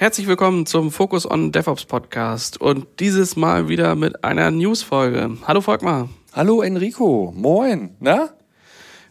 Herzlich willkommen zum Focus on DevOps Podcast und dieses Mal wieder mit einer News-Folge. Hallo Volkmar. Hallo Enrico. Moin. Na?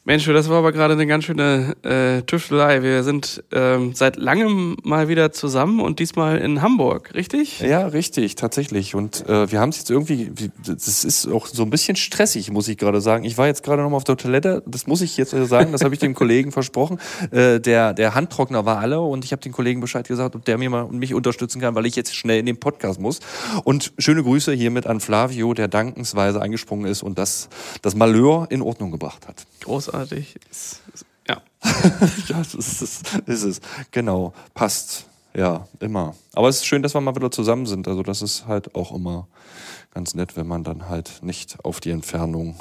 Mensch, das war aber gerade eine ganz schöne äh, Tüftelei. Wir sind ähm, seit langem mal wieder zusammen und diesmal in Hamburg, richtig? Ja, richtig, tatsächlich. Und äh, wir haben es jetzt irgendwie, das ist auch so ein bisschen stressig, muss ich gerade sagen. Ich war jetzt gerade noch mal auf der Toilette, das muss ich jetzt sagen, das habe ich dem Kollegen versprochen. Äh, der, der Handtrockner war alle und ich habe den Kollegen Bescheid gesagt, ob der mir mal mich unterstützen kann, weil ich jetzt schnell in den Podcast muss. Und schöne Grüße hiermit an Flavio, der dankensweise eingesprungen ist und das, das Malheur in Ordnung gebracht hat. Großartig großartig. Ist, ist, ja. ja, das ist, ist es. Genau. Passt. Ja, immer. Aber es ist schön, dass wir mal wieder zusammen sind. Also, das ist halt auch immer ganz nett, wenn man dann halt nicht auf die Entfernung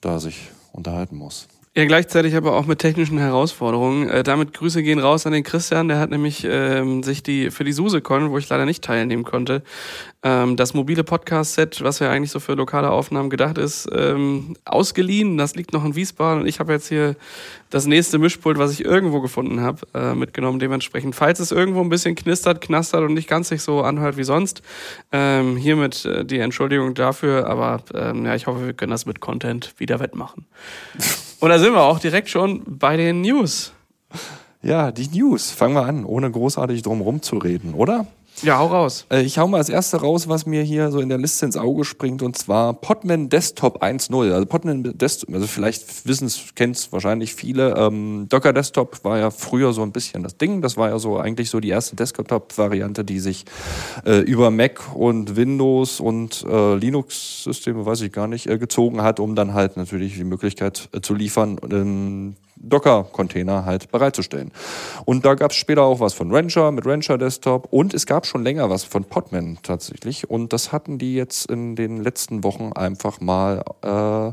da sich unterhalten muss. Ja, gleichzeitig aber auch mit technischen Herausforderungen. Äh, damit Grüße gehen raus an den Christian, der hat nämlich ähm, sich die für die SuseCon, wo ich leider nicht teilnehmen konnte, ähm, das mobile Podcast-Set, was ja eigentlich so für lokale Aufnahmen gedacht ist, ähm, ausgeliehen. Das liegt noch in Wiesbaden und ich habe jetzt hier das nächste Mischpult, was ich irgendwo gefunden habe, äh, mitgenommen. Dementsprechend, falls es irgendwo ein bisschen knistert, knastert und nicht ganz sich so anhört wie sonst, ähm, hiermit äh, die Entschuldigung dafür. Aber ähm, ja, ich hoffe, wir können das mit Content wieder wettmachen. und da sind wir auch direkt schon bei den News. Ja, die News. Fangen wir an, ohne großartig drum rumzureden, oder? Ja, hau raus. Äh, ich hau mal als erste raus, was mir hier so in der Liste ins Auge springt, und zwar Podman Desktop 1.0. Also Podman Desktop, also vielleicht wissen es, kennen es wahrscheinlich viele. Ähm, Docker Desktop war ja früher so ein bisschen das Ding. Das war ja so eigentlich so die erste Desktop-Variante, die sich äh, über Mac und Windows und äh, Linux-Systeme, weiß ich gar nicht, äh, gezogen hat, um dann halt natürlich die Möglichkeit äh, zu liefern, ähm, Docker-Container halt bereitzustellen. Und da gab es später auch was von Rancher mit Rancher Desktop und es gab schon länger was von Podman tatsächlich. Und das hatten die jetzt in den letzten Wochen einfach mal äh,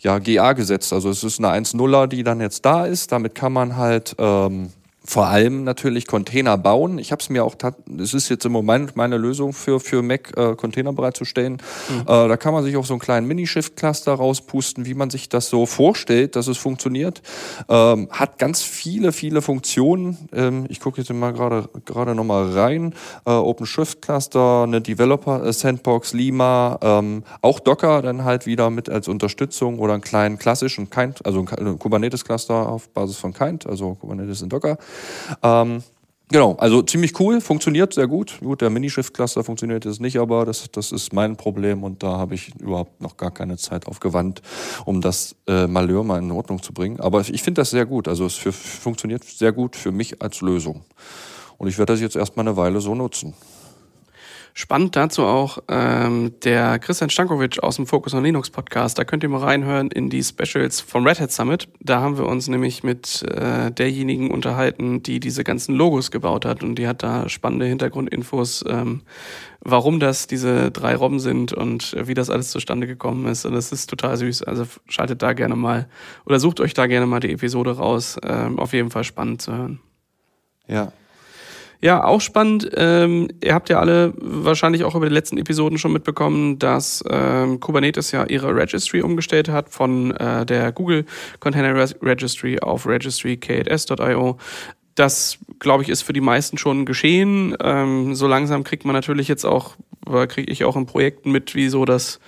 ja, GA gesetzt. Also es ist eine 1.0er, die dann jetzt da ist. Damit kann man halt ähm, vor allem natürlich Container bauen. Ich habe es mir auch, es ist jetzt im Moment meine Lösung für, für Mac, äh, Container bereitzustellen. Mhm. Äh, da kann man sich auch so einen kleinen Minishift-Cluster rauspusten, wie man sich das so vorstellt, dass es funktioniert. Ähm, hat ganz viele, viele Funktionen. Ähm, ich gucke jetzt mal gerade gerade noch mal rein. Äh, OpenShift-Cluster, eine Developer-Sandbox, Lima, ähm, auch Docker dann halt wieder mit als Unterstützung oder einen kleinen klassischen Kind, also ein Kubernetes-Cluster auf Basis von Kind, also Kubernetes in Docker. Ähm, Genau, also ziemlich cool, funktioniert sehr gut. Gut, der Minishift-Cluster funktioniert jetzt nicht, aber das, das ist mein Problem und da habe ich überhaupt noch gar keine Zeit aufgewandt, um das äh, Malheur mal in Ordnung zu bringen. Aber ich finde das sehr gut. Also es für, funktioniert sehr gut für mich als Lösung. Und ich werde das jetzt erstmal eine Weile so nutzen. Spannend dazu auch ähm, der Christian Stankovic aus dem Focus on Linux Podcast. Da könnt ihr mal reinhören in die Specials vom Red Hat Summit. Da haben wir uns nämlich mit äh, derjenigen unterhalten, die diese ganzen Logos gebaut hat. Und die hat da spannende Hintergrundinfos, ähm, warum das diese drei Robben sind und wie das alles zustande gekommen ist. Und das ist total süß. Also schaltet da gerne mal oder sucht euch da gerne mal die Episode raus. Ähm, auf jeden Fall spannend zu hören. Ja, ja, auch spannend. Ähm, ihr habt ja alle wahrscheinlich auch über die letzten Episoden schon mitbekommen, dass ähm, Kubernetes ja ihre Registry umgestellt hat von äh, der Google Container Registry auf registry.kts.io. Das, glaube ich, ist für die meisten schon geschehen. Ähm, so langsam kriegt man natürlich jetzt auch, kriege ich auch in Projekten mit, wie so das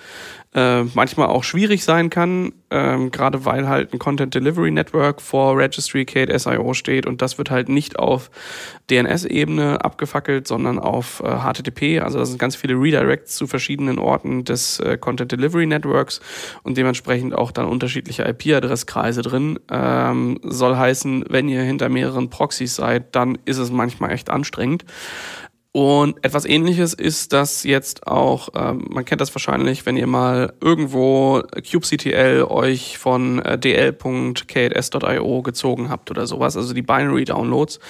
äh, manchmal auch schwierig sein kann, ähm, gerade weil halt ein Content Delivery Network vor Registry Kate SIO steht und das wird halt nicht auf DNS-Ebene abgefackelt, sondern auf äh, HTTP. Also das sind ganz viele Redirects zu verschiedenen Orten des äh, Content Delivery Networks und dementsprechend auch dann unterschiedliche IP-Adresskreise drin. Ähm, soll heißen, wenn ihr hinter mehreren Proxys seid, dann ist es manchmal echt anstrengend. Und etwas ähnliches ist das jetzt auch, ähm, man kennt das wahrscheinlich, wenn ihr mal irgendwo kubectl euch von äh, dl.kts.io gezogen habt oder sowas, also die Binary Downloads.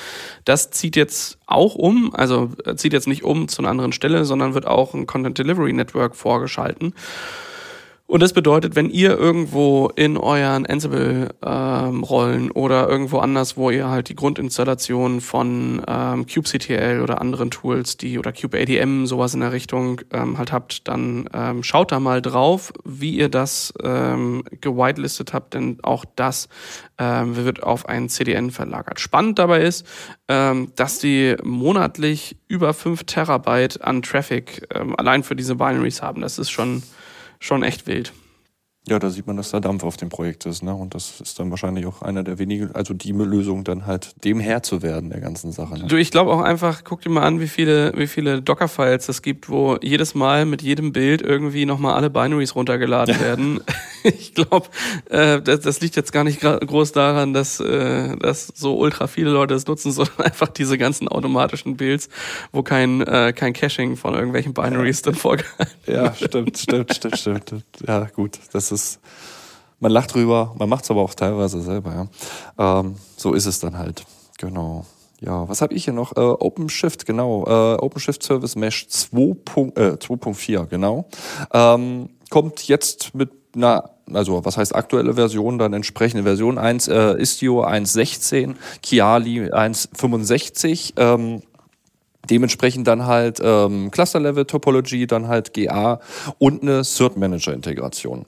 Das zieht jetzt auch um, also äh, zieht jetzt nicht um zu einer anderen Stelle, sondern wird auch ein Content Delivery Network vorgeschalten. Und das bedeutet, wenn ihr irgendwo in euren Ansible-Rollen ähm, oder irgendwo anders, wo ihr halt die Grundinstallation von ähm, kubectl oder anderen Tools, die oder kubeadm, sowas in der Richtung ähm, halt habt, dann ähm, schaut da mal drauf, wie ihr das ähm, gewitelistet habt, denn auch das ähm, wird auf einen CDN verlagert. Spannend dabei ist, ähm, dass die monatlich über 5 Terabyte an Traffic ähm, allein für diese Binaries haben. Das ist schon schon echt wild. Ja, da sieht man, dass da Dampf auf dem Projekt ist, ne? Und das ist dann wahrscheinlich auch einer der wenigen, also die Lösung, dann halt dem Herr zu werden, der ganzen Sache. Ne? Du, ich glaube auch einfach, guck dir mal an, wie viele, wie viele Docker-Files es gibt, wo jedes Mal mit jedem Bild irgendwie nochmal alle Binaries runtergeladen werden. ich glaube, äh, das, das liegt jetzt gar nicht groß daran, dass, äh, dass so ultra viele Leute es nutzen, sondern einfach diese ganzen automatischen Builds, wo kein, äh, kein Caching von irgendwelchen Binaries dann vorgehalten Ja, stimmt, stimmt, stimmt, stimmt. Ja, gut, das ist, man lacht drüber, man macht es aber auch teilweise selber, ja. Ähm, so ist es dann halt, genau. Ja, was habe ich hier noch? Äh, OpenShift, genau. Äh, OpenShift Service Mesh 2.4, äh, genau. Ähm, kommt jetzt mit einer, also was heißt aktuelle Version, dann entsprechende Version 1, äh, Istio 1.16, Kiali 1.65, ähm, dementsprechend dann halt ähm, Cluster-Level-Topology, dann halt GA und eine Cert-Manager-Integration.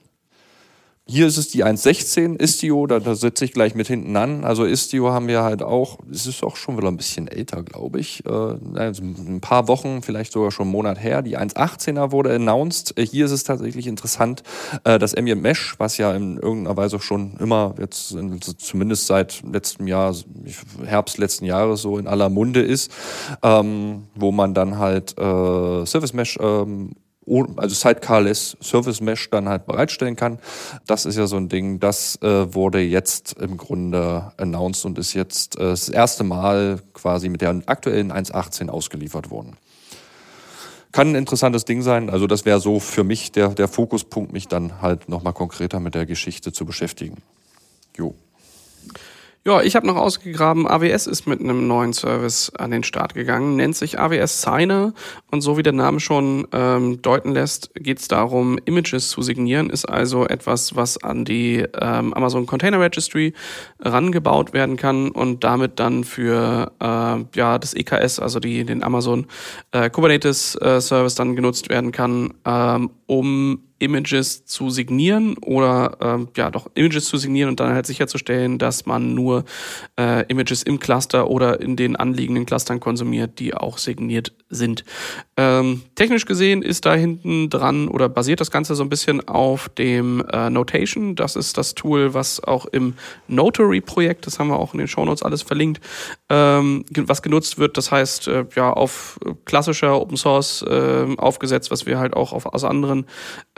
Hier ist es die 1.16 Istio, da, da setze ich gleich mit hinten an. Also Istio haben wir halt auch, es ist auch schon wieder ein bisschen älter, glaube ich. Äh, also ein paar Wochen, vielleicht sogar schon einen Monat her. Die 1.18er wurde announced. Äh, hier ist es tatsächlich interessant, äh, das Ambient Mesh, was ja in irgendeiner Weise schon immer jetzt zumindest seit letztem Jahr, Herbst letzten Jahres so in aller Munde ist, ähm, wo man dann halt Service Mesh ähm, also Sidecarless Service Mesh dann halt bereitstellen kann. Das ist ja so ein Ding, das äh, wurde jetzt im Grunde announced und ist jetzt äh, das erste Mal quasi mit der aktuellen 1.18 ausgeliefert worden. Kann ein interessantes Ding sein. Also das wäre so für mich der, der Fokuspunkt, mich dann halt nochmal konkreter mit der Geschichte zu beschäftigen. Jo. Ja, ich habe noch ausgegraben, AWS ist mit einem neuen Service an den Start gegangen, nennt sich AWS Signer. Und so wie der Name schon ähm, deuten lässt, geht es darum, Images zu signieren, ist also etwas, was an die ähm, Amazon Container Registry rangebaut werden kann und damit dann für äh, ja, das EKS, also die, den Amazon äh, Kubernetes äh, Service dann genutzt werden kann, ähm, um Images zu signieren oder ähm, ja doch Images zu signieren und dann halt sicherzustellen, dass man nur äh, Images im Cluster oder in den anliegenden Clustern konsumiert, die auch signiert sind. Ähm, technisch gesehen ist da hinten dran oder basiert das Ganze so ein bisschen auf dem äh, Notation. Das ist das Tool, was auch im Notary-Projekt, das haben wir auch in den Shownotes alles verlinkt, ähm, was genutzt wird. Das heißt, äh, ja, auf klassischer Open Source äh, aufgesetzt, was wir halt auch auf, aus anderen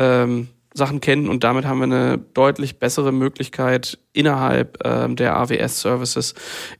ähm, Sachen kennen und damit haben wir eine deutlich bessere Möglichkeit innerhalb ähm, der AWS-Services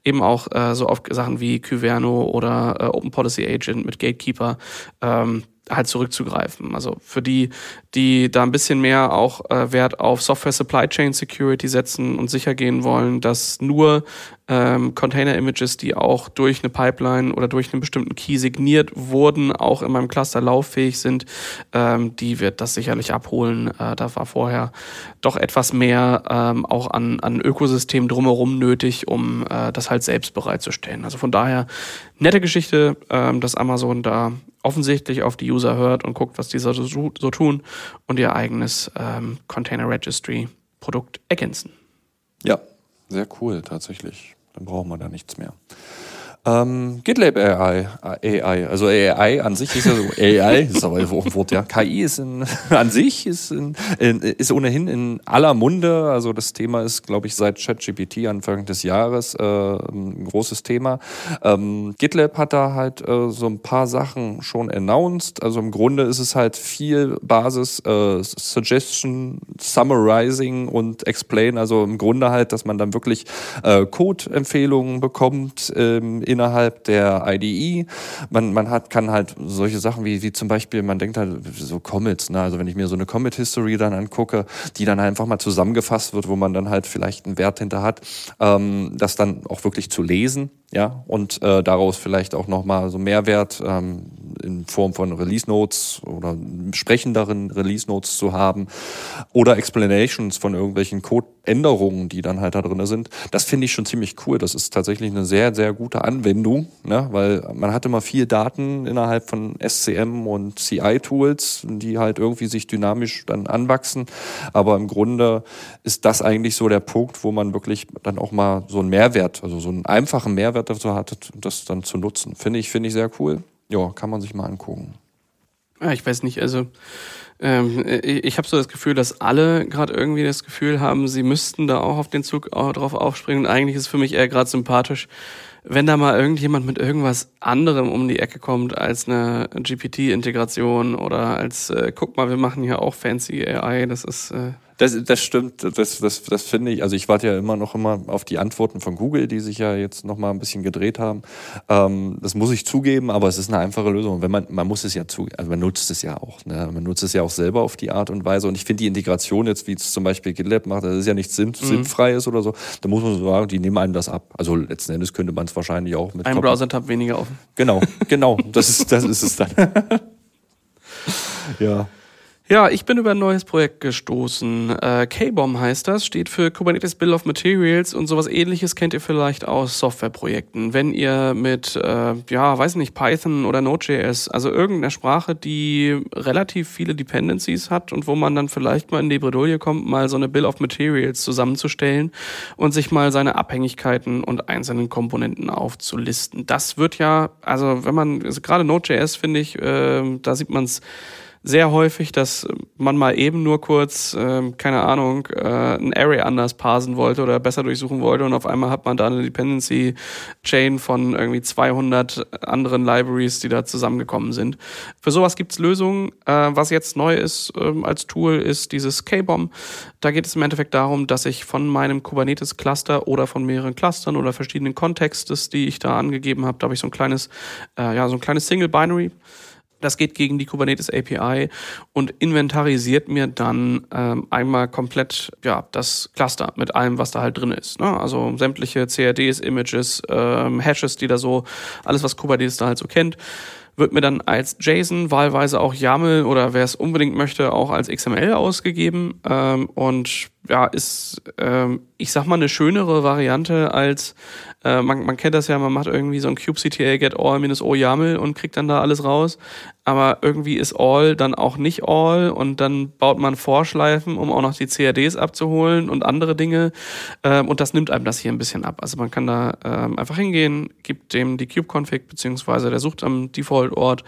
eben auch äh, so auf Sachen wie Kyverno oder äh, Open Policy Agent mit Gatekeeper ähm, halt zurückzugreifen. Also für die, die da ein bisschen mehr auch äh, Wert auf Software Supply Chain Security setzen und sicher gehen wollen, dass nur ähm, Container-Images, die auch durch eine Pipeline oder durch einen bestimmten Key signiert wurden, auch in meinem Cluster lauffähig sind, ähm, die wird das sicherlich abholen. Äh, da war vorher doch etwas mehr ähm, auch an, an Ökosystem drumherum nötig, um äh, das halt selbst bereitzustellen. Also von daher nette Geschichte, ähm, dass Amazon da offensichtlich auf die User hört und guckt, was die so, so tun und ihr eigenes ähm, Container Registry Produkt ergänzen. Ja, sehr cool tatsächlich. Dann brauchen wir da nichts mehr. Ähm, GitLab AI, AI, also AI an sich ist ja so AI, ist aber ein Wort, ja. KI ist in, an sich ist, in, in, ist ohnehin in aller Munde. Also das Thema ist, glaube ich, seit ChatGPT Anfang des Jahres äh, ein großes Thema. Ähm, GitLab hat da halt äh, so ein paar Sachen schon announced. Also im Grunde ist es halt viel Basis, äh, Suggestion, Summarizing und Explain. Also im Grunde halt, dass man dann wirklich äh, Code-Empfehlungen bekommt ähm, innerhalb der IDE. Man, man hat, kann halt solche Sachen wie, wie zum Beispiel, man denkt halt so Commits, ne? also wenn ich mir so eine Commit-History dann angucke, die dann einfach mal zusammengefasst wird, wo man dann halt vielleicht einen Wert hinter hat, ähm, das dann auch wirklich zu lesen ja, und äh, daraus vielleicht auch nochmal so Mehrwert ähm, in Form von Release Notes oder sprechenderen Release Notes zu haben oder Explanations von irgendwelchen Codeänderungen, die dann halt da drin sind. Das finde ich schon ziemlich cool. Das ist tatsächlich eine sehr, sehr gute Anwendung, ne? weil man hat immer viel Daten innerhalb von SCM und CI-Tools, die halt irgendwie sich dynamisch dann anwachsen. Aber im Grunde ist das eigentlich so der Punkt, wo man wirklich dann auch mal so einen Mehrwert, also so einen einfachen Mehrwert dazu hat, das dann zu nutzen. Finde ich, finde ich sehr cool. Ja, kann man sich mal angucken. Ja, ich weiß nicht, also ähm, ich habe so das Gefühl, dass alle gerade irgendwie das Gefühl haben, sie müssten da auch auf den Zug drauf aufspringen. Und eigentlich ist es für mich eher gerade sympathisch, wenn da mal irgendjemand mit irgendwas anderem um die Ecke kommt als eine GPT-Integration oder als, äh, guck mal, wir machen hier auch fancy AI, das ist, äh, das, das stimmt, das, das, das finde ich. Also ich warte ja immer noch immer auf die Antworten von Google, die sich ja jetzt noch mal ein bisschen gedreht haben. Ähm, das muss ich zugeben, aber es ist eine einfache Lösung. Wenn man, man muss es ja zu, also man nutzt es ja auch. Ne? Man nutzt es ja auch selber auf die Art und Weise. Und ich finde die Integration jetzt, wie es zum Beispiel GitLab macht, das ist ja nichts Sinn, mhm. sinnfreies oder so. Da muss man sagen, die nehmen einem das ab. Also letzten Endes könnte man es wahrscheinlich auch mit. Ein Browser-Tab weniger offen. Genau, genau. Das ist, das ist es dann. ja. Ja, ich bin über ein neues Projekt gestoßen. Äh, K-Bomb heißt das, steht für Kubernetes Bill of Materials und sowas ähnliches kennt ihr vielleicht aus Softwareprojekten. Wenn ihr mit, äh, ja, weiß nicht, Python oder Node.js, also irgendeiner Sprache, die relativ viele Dependencies hat und wo man dann vielleicht mal in die Bredouille kommt, mal so eine Bill of Materials zusammenzustellen und sich mal seine Abhängigkeiten und einzelnen Komponenten aufzulisten. Das wird ja, also wenn man, also gerade Node.js finde ich, äh, da sieht man es sehr häufig, dass man mal eben nur kurz, äh, keine Ahnung, äh, ein Array anders parsen wollte oder besser durchsuchen wollte und auf einmal hat man da eine Dependency Chain von irgendwie 200 anderen Libraries, die da zusammengekommen sind. Für sowas gibt's Lösungen. Äh, was jetzt neu ist äh, als Tool, ist dieses K-Bomb. Da geht es im Endeffekt darum, dass ich von meinem Kubernetes-Cluster oder von mehreren Clustern oder verschiedenen Kontextes, die ich da angegeben habe, da habe ich so ein kleines, äh, ja, so ein kleines Single Binary das geht gegen die Kubernetes API und inventarisiert mir dann ähm, einmal komplett ja das Cluster mit allem, was da halt drin ist. Ne? Also sämtliche CRDs, Images, ähm, Hashes, die da so, alles, was Kubernetes da halt so kennt, wird mir dann als JSON, wahlweise auch YAML oder wer es unbedingt möchte, auch als XML ausgegeben ähm, und ja, ist, ähm, ich sag mal, eine schönere Variante als äh, man, man kennt das ja, man macht irgendwie so ein kubectl get all minus o YAML und kriegt dann da alles raus. Aber irgendwie ist all dann auch nicht all und dann baut man Vorschleifen, um auch noch die CADs abzuholen und andere Dinge. Ähm, und das nimmt einem das hier ein bisschen ab. Also man kann da ähm, einfach hingehen, gibt dem die kube-config, beziehungsweise der sucht am Default-Ort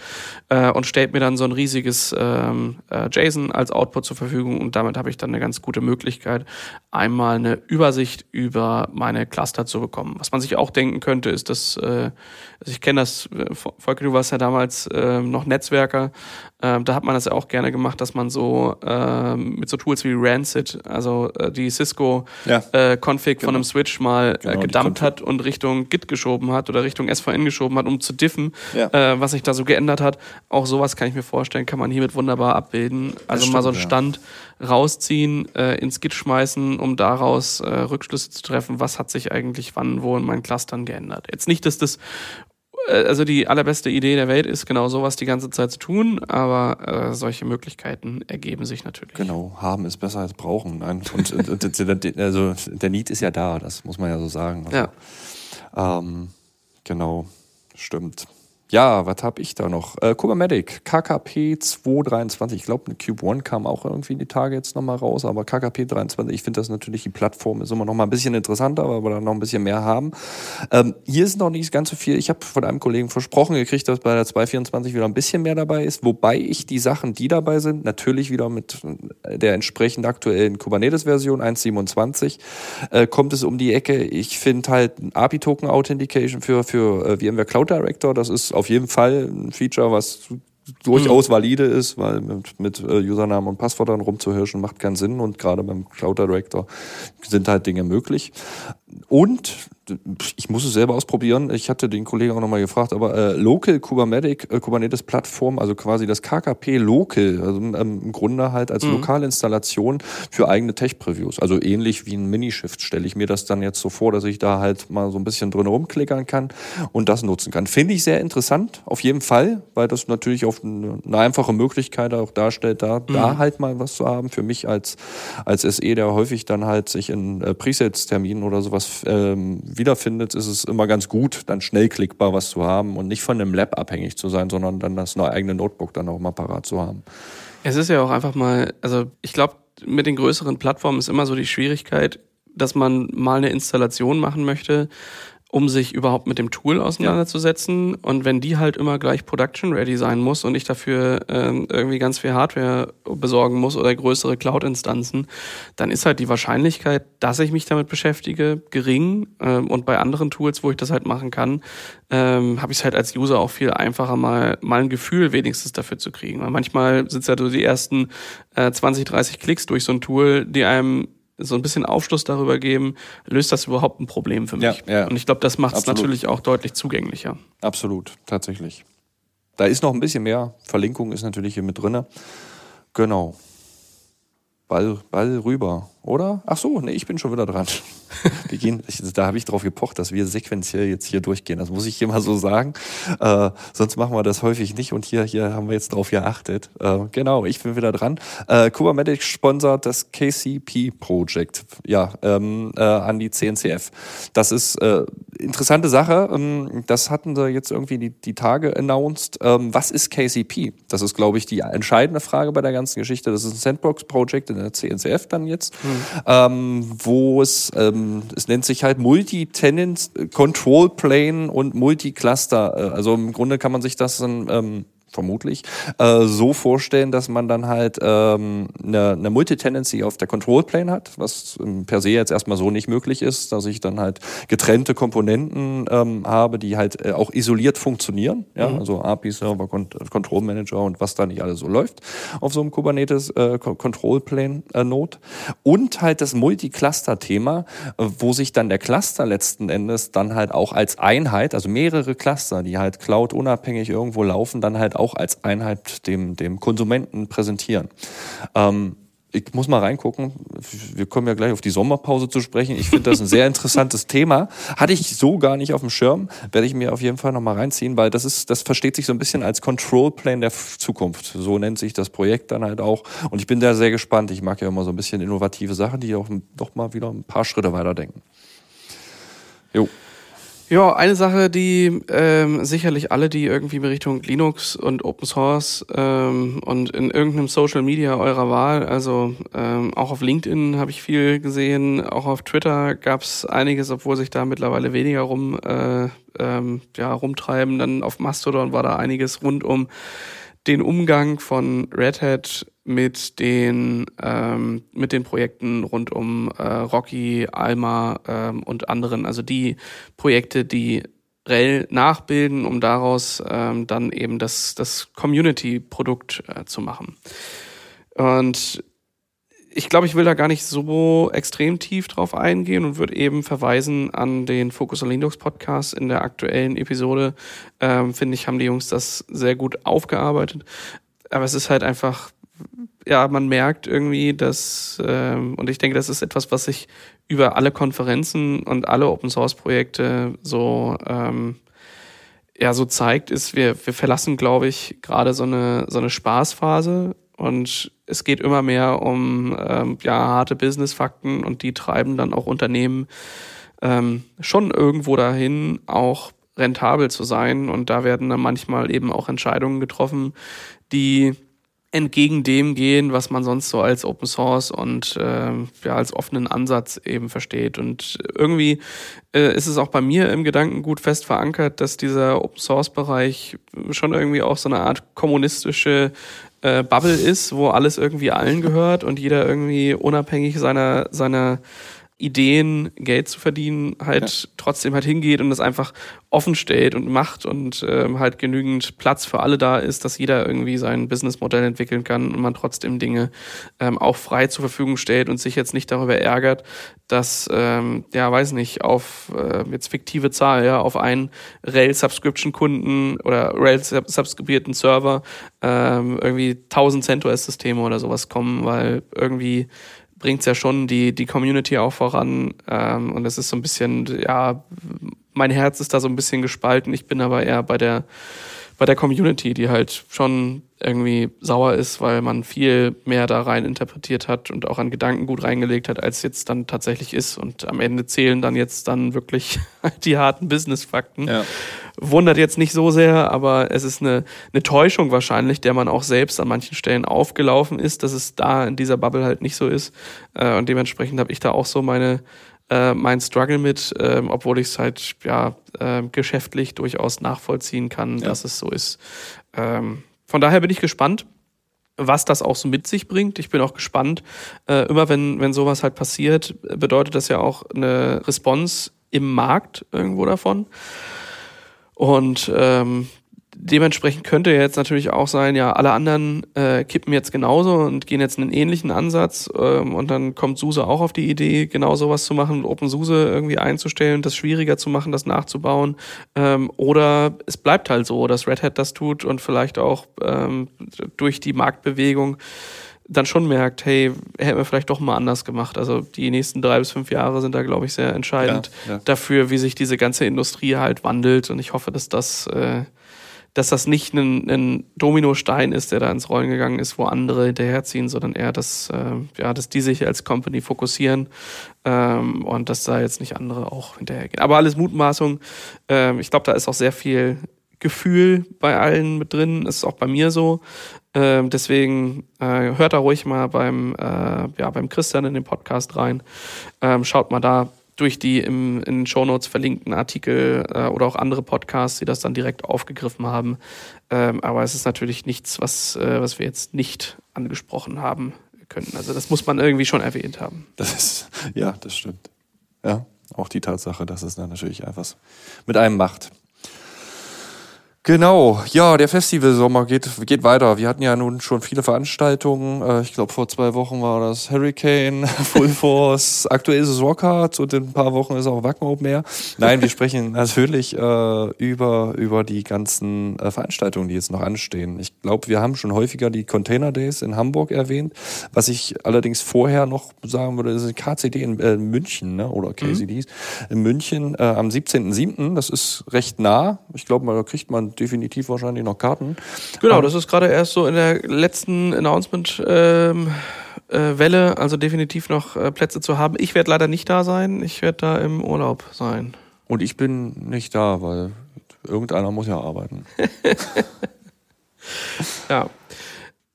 äh, und stellt mir dann so ein riesiges ähm, äh, JSON als Output zur Verfügung und damit habe ich dann eine ganz gute Möglichkeit, einmal eine Übersicht über meine Cluster zu bekommen. Was man sich auch denken könnte, ist, dass, äh, also ich kenne das, äh, Volker, du warst ja damals äh, noch Netzwerker, äh, da hat man das ja auch gerne gemacht, dass man so äh, mit so Tools wie Rancid, also äh, die Cisco ja. äh, Config genau. von einem Switch mal äh, genau, äh, gedumpt hat und Richtung Git geschoben hat oder Richtung SVN geschoben hat, um zu diffen, ja. äh, was sich da so geändert hat. Auch sowas kann ich mir vorstellen, kann man hiermit wunderbar abbilden. Also stimmt, mal so einen Stand ja rausziehen, äh, ins Git schmeißen, um daraus äh, Rückschlüsse zu treffen, was hat sich eigentlich wann wo in meinen Clustern geändert. Jetzt nicht, dass das also die allerbeste Idee der Welt ist, genau sowas die ganze Zeit zu tun, aber äh, solche Möglichkeiten ergeben sich natürlich. Genau, haben ist besser als brauchen. Nein. Und, und also der Need ist ja da, das muss man ja so sagen. Also, ja. Ähm, genau, stimmt. Ja, was habe ich da noch? Äh, Kubamatic, KKP 223. Ich glaube, eine Cube One kam auch irgendwie in die Tage jetzt nochmal raus, aber KKP 23, ich finde das natürlich, die Plattform ist immer noch mal ein bisschen interessanter, weil wir da noch ein bisschen mehr haben. Ähm, hier ist noch nicht ganz so viel. Ich habe von einem Kollegen versprochen gekriegt, dass bei der 224 wieder ein bisschen mehr dabei ist, wobei ich die Sachen, die dabei sind, natürlich wieder mit der entsprechend aktuellen Kubernetes-Version 1.27 äh, kommt es um die Ecke. Ich finde halt API-Token Authentication für, für äh, VMware Cloud Director, das ist auf jeden Fall ein Feature, was durchaus mhm. valide ist, weil mit, mit äh, Usernamen und Passwörtern rumzuhirschen macht keinen Sinn und gerade beim Cloud Director sind halt Dinge möglich. Und ich muss es selber ausprobieren. Ich hatte den Kollegen auch nochmal gefragt, aber äh, Local Kubernetes, äh, Kubernetes Plattform, also quasi das KKP Local, also ähm, im Grunde halt als mhm. Lokalinstallation für eigene Tech-Previews. Also ähnlich wie ein Minishift stelle ich mir das dann jetzt so vor, dass ich da halt mal so ein bisschen drin rumklickern kann und das nutzen kann. Finde ich sehr interessant, auf jeden Fall, weil das natürlich auf eine, eine einfache Möglichkeit auch darstellt, da, mhm. da halt mal was zu haben. Für mich als, als SE, der häufig dann halt sich in äh, Presets-Terminen oder sowas ähm, wiederfindet, ist es immer ganz gut, dann schnell klickbar was zu haben und nicht von einem Lab abhängig zu sein, sondern dann das neue eigene Notebook dann auch mal parat zu haben. Es ist ja auch einfach mal, also ich glaube, mit den größeren Plattformen ist immer so die Schwierigkeit, dass man mal eine Installation machen möchte, um sich überhaupt mit dem Tool auseinanderzusetzen. Ja. Und wenn die halt immer gleich production ready sein muss und ich dafür ähm, irgendwie ganz viel Hardware besorgen muss oder größere Cloud-Instanzen, dann ist halt die Wahrscheinlichkeit, dass ich mich damit beschäftige, gering. Ähm, und bei anderen Tools, wo ich das halt machen kann, ähm, habe ich es halt als User auch viel einfacher, mal, mal ein Gefühl wenigstens dafür zu kriegen. Weil manchmal es ja so die ersten äh, 20, 30 Klicks durch so ein Tool, die einem so ein bisschen Aufschluss darüber geben, löst das überhaupt ein Problem für mich? Ja, ja. Und ich glaube, das macht es natürlich auch deutlich zugänglicher. Absolut, tatsächlich. Da ist noch ein bisschen mehr. Verlinkung ist natürlich hier mit drin. Genau. Ball, Ball rüber, oder? Ach so, nee, ich bin schon wieder dran. Wir gehen, da habe ich drauf gepocht, dass wir sequenziell jetzt hier durchgehen. Das muss ich hier mal so sagen. Äh, sonst machen wir das häufig nicht und hier, hier haben wir jetzt drauf geachtet. Äh, genau, ich bin wieder dran. Äh, Kubernetes sponsert das KCP Project, ja, ähm, äh, an die CNCF. Das ist äh, interessante Sache. Ähm, das hatten sie jetzt irgendwie die, die Tage announced. Ähm, was ist KCP? Das ist, glaube ich, die entscheidende Frage bei der ganzen Geschichte. Das ist ein Sandbox Project in der CNCF dann jetzt, mhm. Ähm, wo es ähm, es nennt sich halt Multi-Tenant Control Plane und Multi-Cluster. Äh, also im Grunde kann man sich das dann ähm, vermutlich, äh, so vorstellen, dass man dann halt ähm, eine, eine Multitendency auf der Control Plane hat, was per se jetzt erstmal so nicht möglich ist, dass ich dann halt getrennte Komponenten ähm, habe, die halt äh, auch isoliert funktionieren, ja, mhm. also API-Server, Control Manager und was da nicht alles so läuft auf so einem Kubernetes äh, Control Plane äh, Node und halt das Multi-Cluster-Thema, äh, wo sich dann der Cluster letzten Endes dann halt auch als Einheit, also mehrere Cluster, die halt Cloud unabhängig irgendwo laufen, dann halt auch als Einheit dem, dem Konsumenten präsentieren. Ähm, ich muss mal reingucken. Wir kommen ja gleich auf die Sommerpause zu sprechen. Ich finde das ein sehr interessantes Thema. Hatte ich so gar nicht auf dem Schirm. Werde ich mir auf jeden Fall nochmal reinziehen, weil das ist, das versteht sich so ein bisschen als Control Plane der Zukunft. So nennt sich das Projekt dann halt auch. Und ich bin da sehr gespannt. Ich mag ja immer so ein bisschen innovative Sachen, die auch doch mal wieder ein paar Schritte weiterdenken. Jo. Ja, eine Sache, die ähm, sicherlich alle, die irgendwie in Richtung Linux und Open Source ähm, und in irgendeinem Social Media eurer Wahl, also ähm, auch auf LinkedIn habe ich viel gesehen, auch auf Twitter gab es einiges, obwohl sich da mittlerweile weniger rum äh, ähm, ja, rumtreiben. Dann auf Mastodon war da einiges rund um den Umgang von Red Hat mit den ähm, mit den Projekten rund um äh, Rocky, Alma ähm, und anderen, also die Projekte, die RHEL nachbilden, um daraus ähm, dann eben das das Community-Produkt äh, zu machen. Und ich glaube, ich will da gar nicht so extrem tief drauf eingehen und würde eben verweisen an den Focus on Linux Podcast in der aktuellen Episode. Ähm, Finde ich, haben die Jungs das sehr gut aufgearbeitet. Aber es ist halt einfach, ja, man merkt irgendwie, dass, ähm, und ich denke, das ist etwas, was sich über alle Konferenzen und alle Open Source Projekte so, ähm, ja, so zeigt, ist, wir, wir verlassen, glaube ich, gerade so eine, so eine Spaßphase und es geht immer mehr um ähm, ja, harte Business-Fakten und die treiben dann auch Unternehmen ähm, schon irgendwo dahin, auch rentabel zu sein. Und da werden dann manchmal eben auch Entscheidungen getroffen, die entgegen dem gehen, was man sonst so als Open Source und äh, ja als offenen Ansatz eben versteht. Und irgendwie äh, ist es auch bei mir im Gedanken gut fest verankert, dass dieser Open Source Bereich schon irgendwie auch so eine Art kommunistische äh, Bubble ist, wo alles irgendwie allen gehört und jeder irgendwie unabhängig seiner, seiner Ideen, Geld zu verdienen, halt ja. trotzdem halt hingeht und das einfach offen stellt und macht und ähm, halt genügend Platz für alle da ist, dass jeder irgendwie sein Businessmodell entwickeln kann und man trotzdem Dinge ähm, auch frei zur Verfügung stellt und sich jetzt nicht darüber ärgert, dass, ähm, ja, weiß nicht, auf äh, jetzt fiktive Zahl, ja, auf einen Rail-Subscription-Kunden oder Rail-subscribierten Server ähm, irgendwie 1000 CentOS-Systeme oder sowas kommen, weil irgendwie bringt es ja schon die, die Community auch voran. Ähm, und es ist so ein bisschen, ja, mein Herz ist da so ein bisschen gespalten. Ich bin aber eher bei der, bei der Community, die halt schon irgendwie sauer ist, weil man viel mehr da rein interpretiert hat und auch an Gedanken gut reingelegt hat, als jetzt dann tatsächlich ist. Und am Ende zählen dann jetzt dann wirklich die harten Business-Fakten. Ja. Wundert jetzt nicht so sehr, aber es ist eine, eine Täuschung wahrscheinlich, der man auch selbst an manchen Stellen aufgelaufen ist, dass es da in dieser Bubble halt nicht so ist. Äh, und dementsprechend habe ich da auch so meine, äh, mein Struggle mit, äh, obwohl ich es halt ja äh, geschäftlich durchaus nachvollziehen kann, ja. dass es so ist. Ähm, von daher bin ich gespannt, was das auch so mit sich bringt. Ich bin auch gespannt. Äh, immer wenn, wenn sowas halt passiert, bedeutet das ja auch eine Response im Markt irgendwo davon. Und ähm, dementsprechend könnte jetzt natürlich auch sein, ja, alle anderen äh, kippen jetzt genauso und gehen jetzt einen ähnlichen Ansatz ähm, und dann kommt SUSE auch auf die Idee, genau sowas zu machen, OpenSUSE irgendwie einzustellen, das schwieriger zu machen, das nachzubauen. Ähm, oder es bleibt halt so, dass Red Hat das tut und vielleicht auch ähm, durch die Marktbewegung dann schon merkt, hey, hätten wir vielleicht doch mal anders gemacht. Also die nächsten drei bis fünf Jahre sind da, glaube ich, sehr entscheidend ja, ja. dafür, wie sich diese ganze Industrie halt wandelt. Und ich hoffe, dass das äh, dass das nicht ein, ein Dominostein ist, der da ins Rollen gegangen ist, wo andere hinterherziehen, sondern eher, dass, äh, ja, dass die sich als Company fokussieren ähm, und dass da jetzt nicht andere auch hinterhergehen. Aber alles Mutmaßung. Ähm, ich glaube, da ist auch sehr viel Gefühl bei allen mit drin. Das ist auch bei mir so. Ähm, deswegen äh, hört da ruhig mal beim, äh, ja, beim Christian in den Podcast rein. Ähm, schaut mal da durch die im, in den Shownotes verlinkten Artikel äh, oder auch andere Podcasts, die das dann direkt aufgegriffen haben. Ähm, aber es ist natürlich nichts, was, äh, was wir jetzt nicht angesprochen haben könnten. Also das muss man irgendwie schon erwähnt haben. Das ist, ja, das stimmt. Ja, auch die Tatsache, dass es dann natürlich etwas mit einem macht. Genau, ja, der Festivalsommer geht, geht weiter. Wir hatten ja nun schon viele Veranstaltungen. Äh, ich glaube, vor zwei Wochen war das Hurricane, Full Force, aktuell ist es Rockhard und in ein paar Wochen ist auch Wacken Open Air. Nein, wir sprechen natürlich äh, über, über die ganzen äh, Veranstaltungen, die jetzt noch anstehen. Ich glaube, wir haben schon häufiger die Container Days in Hamburg erwähnt. Was ich allerdings vorher noch sagen würde, ist KCD in äh, München ne? oder KCDs mhm. in München äh, am 17.07. Das ist recht nah. Ich glaube, da kriegt man definitiv wahrscheinlich noch Karten. Genau, um, das ist gerade erst so in der letzten Announcement. Ähm äh, Welle, also definitiv noch äh, Plätze zu haben. Ich werde leider nicht da sein. Ich werde da im Urlaub sein. Und ich bin nicht da, weil irgendeiner muss ja arbeiten. ja.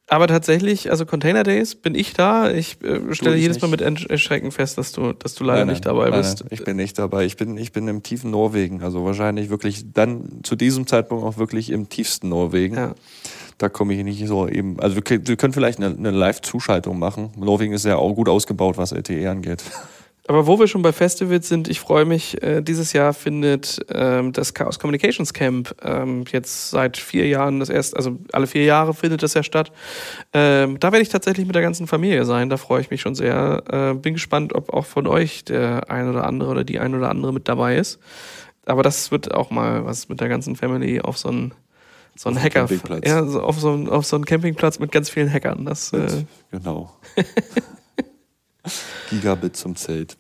Aber tatsächlich, also Container Days bin ich da. Ich äh, stelle jedes Mal mit Erschrecken fest, dass du, dass du leider nein, nein, nicht dabei nein, bist. ich bin nicht dabei. Ich bin, ich bin im tiefen Norwegen. Also wahrscheinlich wirklich dann zu diesem Zeitpunkt auch wirklich im tiefsten Norwegen. Ja. Da komme ich nicht so eben. Also wir, wir können vielleicht eine, eine Live-Zuschaltung machen. Norwegen ist ja auch gut ausgebaut, was LTE angeht. Aber wo wir schon bei Festivals sind, ich freue mich, äh, dieses Jahr findet ähm, das Chaos Communications Camp ähm, jetzt seit vier Jahren, das erst, also alle vier Jahre findet das ja statt. Ähm, da werde ich tatsächlich mit der ganzen Familie sein, da freue ich mich schon sehr. Äh, bin gespannt, ob auch von euch der ein oder andere oder die ein oder andere mit dabei ist. Aber das wird auch mal was mit der ganzen Family auf so einen so ein Hacker, ja, so auf so einen auf so einen Campingplatz mit ganz vielen Hackern. Das, äh genau. Gigabit zum Zelt.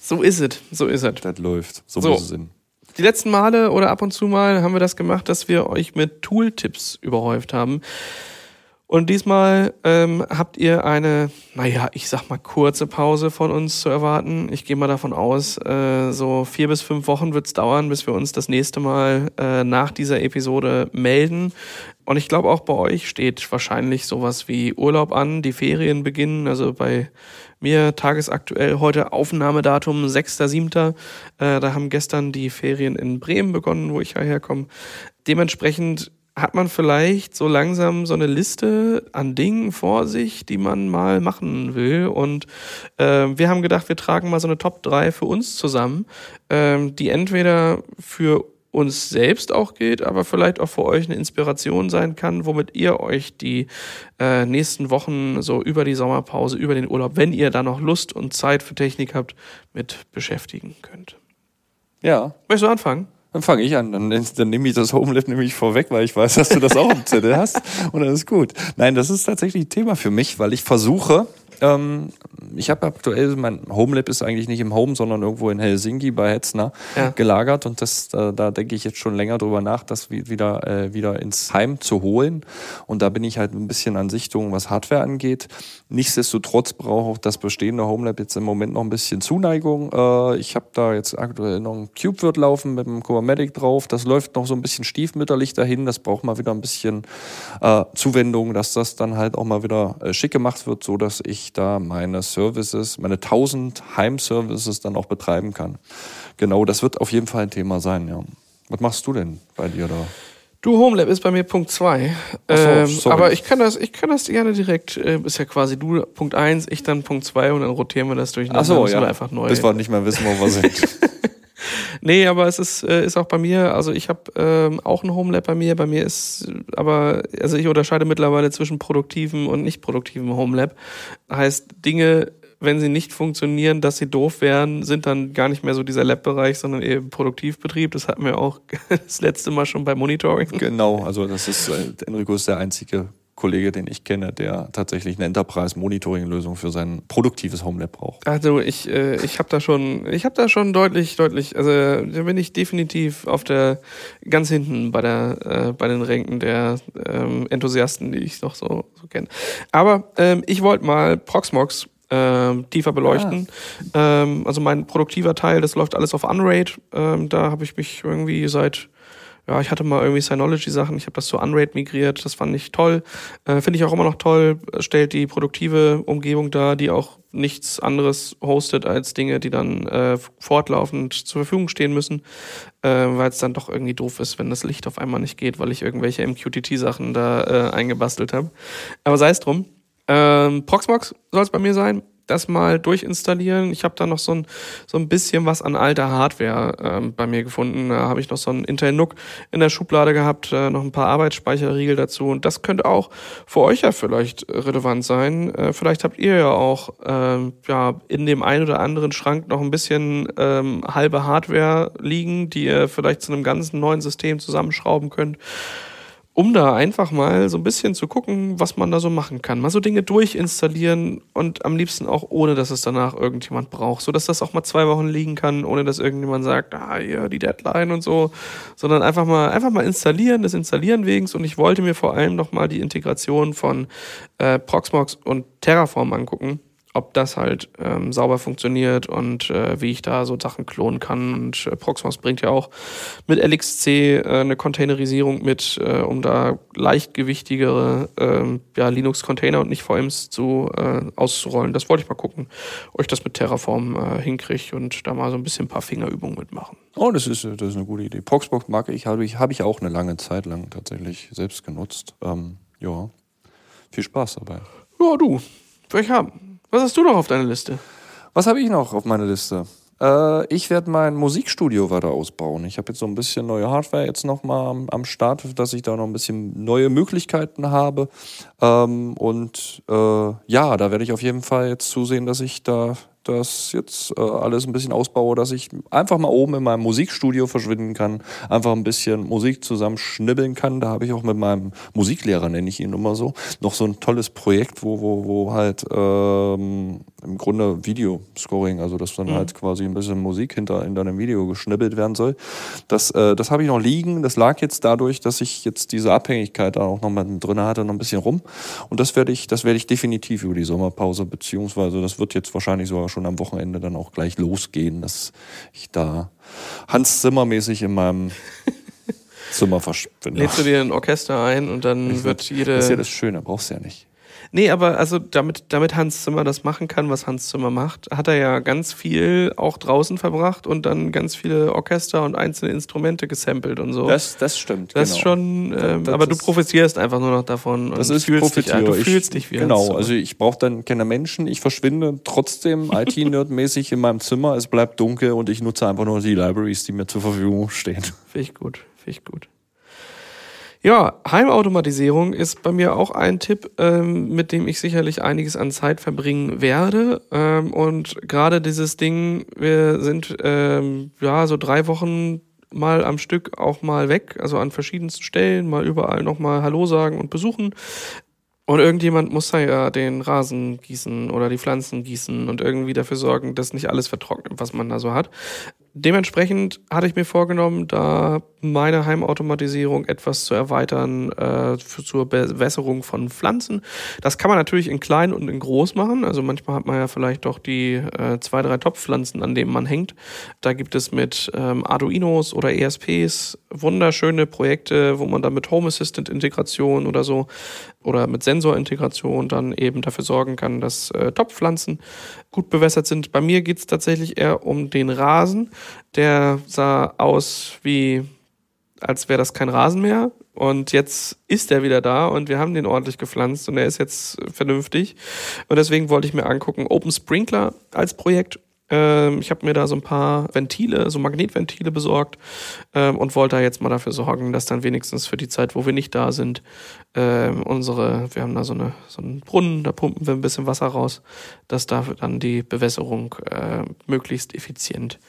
So ist es, so ist es. Das läuft, so, so muss es sein. Die letzten Male oder ab und zu mal haben wir das gemacht, dass wir euch mit Tooltips überhäuft haben. Und diesmal ähm, habt ihr eine, naja, ich sag mal kurze Pause von uns zu erwarten. Ich gehe mal davon aus, äh, so vier bis fünf Wochen wird's dauern, bis wir uns das nächste Mal äh, nach dieser Episode melden. Und ich glaube, auch bei euch steht wahrscheinlich sowas wie Urlaub an, die Ferien beginnen. Also bei mir tagesaktuell heute Aufnahmedatum 6.7. Äh, da haben gestern die Ferien in Bremen begonnen, wo ich herkomme. Dementsprechend hat man vielleicht so langsam so eine Liste an Dingen vor sich, die man mal machen will. Und äh, wir haben gedacht, wir tragen mal so eine Top 3 für uns zusammen, ähm, die entweder für uns selbst auch gilt, aber vielleicht auch für euch eine Inspiration sein kann, womit ihr euch die äh, nächsten Wochen so über die Sommerpause, über den Urlaub, wenn ihr da noch Lust und Zeit für Technik habt, mit beschäftigen könnt. Ja. Möchtest du anfangen? Dann fange ich an. Dann, dann nehme ich das HomeLab nämlich vorweg, weil ich weiß, dass du das auch im Zettel hast. Und dann ist gut. Nein, das ist tatsächlich ein Thema für mich, weil ich versuche, ähm, ich habe aktuell, mein Homelab ist eigentlich nicht im Home, sondern irgendwo in Helsinki bei Hetzner ja. gelagert und das, äh, da denke ich jetzt schon länger drüber nach, das wieder, äh, wieder ins Heim zu holen. Und da bin ich halt ein bisschen an Sichtungen, was Hardware angeht. Nichtsdestotrotz braucht auch das bestehende Homelab jetzt im Moment noch ein bisschen Zuneigung. Äh, ich habe da jetzt aktuell noch ein CubeWord laufen mit dem Covermatic drauf. Das läuft noch so ein bisschen stiefmütterlich dahin. Das braucht mal wieder ein bisschen äh, Zuwendung, dass das dann halt auch mal wieder äh, schick gemacht wird, so dass ich da meine Services, meine 1000 Heimservices dann auch betreiben kann. Genau, das wird auf jeden Fall ein Thema sein, ja. Was machst du denn bei dir da? Du, Homelab ist bei mir Punkt 2. Ähm, aber ich kann das, ich kann das gerne direkt, äh, ist ja quasi du Punkt 1, ich dann Punkt 2 und dann rotieren wir das durch. Ach so, ja. einfach neu. Bis wir nicht mehr wissen, wo wir sind. nee, aber es ist, äh, ist auch bei mir, also ich habe ähm, auch ein Homelab bei mir. Bei mir ist aber, also ich unterscheide mittlerweile zwischen produktivem und nicht produktivem Homelab. Heißt, Dinge, wenn sie nicht funktionieren, dass sie doof wären, sind dann gar nicht mehr so dieser Lab-Bereich, sondern eben Produktivbetrieb. Das hatten wir auch das letzte Mal schon bei Monitoring. Genau, also das ist, äh, Enrico ist der einzige Kollege, den ich kenne, der tatsächlich eine Enterprise-Monitoring-Lösung für sein produktives Homelab braucht. Also ich, äh, ich habe da schon, ich habe da schon deutlich, deutlich, also da bin ich definitiv auf der ganz hinten bei der, äh, bei den Ränken der ähm, Enthusiasten, die ich noch so, so kenne. Aber ähm, ich wollte mal Proxmox ähm, tiefer beleuchten. Ah. Ähm, also mein produktiver Teil, das läuft alles auf Unraid. Ähm, da habe ich mich irgendwie seit ja, ich hatte mal irgendwie Synology-Sachen, ich habe das zu Unraid migriert, das fand ich toll. Äh, Finde ich auch immer noch toll, stellt die produktive Umgebung dar, die auch nichts anderes hostet als Dinge, die dann äh, fortlaufend zur Verfügung stehen müssen, äh, weil es dann doch irgendwie doof ist, wenn das Licht auf einmal nicht geht, weil ich irgendwelche MQTT-Sachen da äh, eingebastelt habe. Aber sei es drum. Ähm, Proxmox soll es bei mir sein das mal durchinstallieren. Ich habe da noch so ein, so ein bisschen was an alter Hardware ähm, bei mir gefunden. Da habe ich noch so einen Intel NUC in der Schublade gehabt, äh, noch ein paar Arbeitsspeicherriegel dazu. Und das könnte auch für euch ja vielleicht relevant sein. Äh, vielleicht habt ihr ja auch ähm, ja, in dem einen oder anderen Schrank noch ein bisschen ähm, halbe Hardware liegen, die ihr vielleicht zu einem ganzen neuen System zusammenschrauben könnt um da einfach mal so ein bisschen zu gucken, was man da so machen kann. Mal so Dinge durchinstallieren und am liebsten auch ohne, dass es danach irgendjemand braucht, so dass das auch mal zwei Wochen liegen kann, ohne dass irgendjemand sagt, ah, ja, die Deadline und so, sondern einfach mal, einfach mal installieren, das Installieren wegens. Und ich wollte mir vor allem noch mal die Integration von äh, Proxmox und Terraform angucken ob das halt ähm, sauber funktioniert und äh, wie ich da so Sachen klonen kann. Und äh, Proxmox bringt ja auch mit LXC äh, eine Containerisierung mit, äh, um da leichtgewichtigere äh, ja, Linux-Container und nicht VMs zu äh, auszurollen. Das wollte ich mal gucken, ob ich das mit Terraform äh, hinkriege und da mal so ein bisschen ein paar Fingerübungen mitmachen. Oh, das ist, das ist eine gute Idee. Proxmox mag ich, habe ich, hab ich auch eine lange Zeit lang tatsächlich selbst genutzt. Ähm, ja, viel Spaß dabei. Ja, du, will ich haben. Was hast du noch auf deiner Liste? Was habe ich noch auf meiner Liste? Äh, ich werde mein Musikstudio weiter ausbauen. Ich habe jetzt so ein bisschen neue Hardware jetzt nochmal am, am Start, dass ich da noch ein bisschen neue Möglichkeiten habe. Ähm, und äh, ja, da werde ich auf jeden Fall jetzt zusehen, dass ich da das jetzt äh, alles ein bisschen ausbaue, dass ich einfach mal oben in meinem Musikstudio verschwinden kann, einfach ein bisschen Musik zusammenschnibbeln kann. Da habe ich auch mit meinem Musiklehrer, nenne ich ihn immer so, noch so ein tolles Projekt, wo, wo, wo halt ähm, im Grunde Videoscoring, also dass dann mhm. halt quasi ein bisschen Musik hinter in deinem Video geschnibbelt werden soll. Das, äh, das habe ich noch liegen. Das lag jetzt dadurch, dass ich jetzt diese Abhängigkeit da auch noch mal drin hatte, noch ein bisschen rum. Und das werde ich, das werde ich definitiv über die Sommerpause, beziehungsweise das wird jetzt wahrscheinlich sogar schon am Wochenende dann auch gleich losgehen, dass ich da Hans Zimmer mäßig in meinem Zimmer verschwinde. Lädst du dir ein Orchester ein und dann ich wird jede. Das ist ja das Schöne, brauchst du ja nicht. Nee, aber also damit, damit Hans Zimmer das machen kann, was Hans Zimmer macht, hat er ja ganz viel auch draußen verbracht und dann ganz viele Orchester und einzelne Instrumente gesampelt und so. Das, das stimmt. Das ist genau. schon, ähm, Das aber du profitierst einfach nur noch davon. Das ist fühlst dich, du Ich- fühlst dich wie Hans Genau, Zimmer. also ich brauche dann keine Menschen, ich verschwinde trotzdem IT-Nerd-mäßig in meinem Zimmer, es bleibt dunkel und ich nutze einfach nur die Libraries, die mir zur Verfügung stehen. Finde ich gut, finde ich gut. Ja, Heimautomatisierung ist bei mir auch ein Tipp, ähm, mit dem ich sicherlich einiges an Zeit verbringen werde. Ähm, und gerade dieses Ding, wir sind ähm, ja so drei Wochen mal am Stück auch mal weg, also an verschiedensten Stellen, mal überall nochmal Hallo sagen und besuchen. Und irgendjemand muss da ja den Rasen gießen oder die Pflanzen gießen und irgendwie dafür sorgen, dass nicht alles vertrocknet, was man da so hat. Dementsprechend hatte ich mir vorgenommen, da meine Heimautomatisierung etwas zu erweitern äh, für, zur Bewässerung von Pflanzen. Das kann man natürlich in klein und in groß machen. Also manchmal hat man ja vielleicht doch die äh, zwei, drei Topfpflanzen, an denen man hängt. Da gibt es mit ähm, Arduinos oder ESPs wunderschöne Projekte, wo man dann mit Home Assistant Integration oder so oder mit Sensorintegration dann eben dafür sorgen kann, dass äh, Topfpflanzen gut bewässert sind. Bei mir geht es tatsächlich eher um den Rasen. Der sah aus wie, als wäre das kein Rasen mehr. Und jetzt ist er wieder da und wir haben den ordentlich gepflanzt und er ist jetzt vernünftig. Und deswegen wollte ich mir angucken, Open Sprinkler als Projekt. Ähm, ich habe mir da so ein paar Ventile, so Magnetventile besorgt ähm, und wollte da jetzt mal dafür sorgen, dass dann wenigstens für die Zeit, wo wir nicht da sind, ähm, unsere, wir haben da so, eine, so einen Brunnen, da pumpen wir ein bisschen Wasser raus, dass dafür dann die Bewässerung äh, möglichst effizient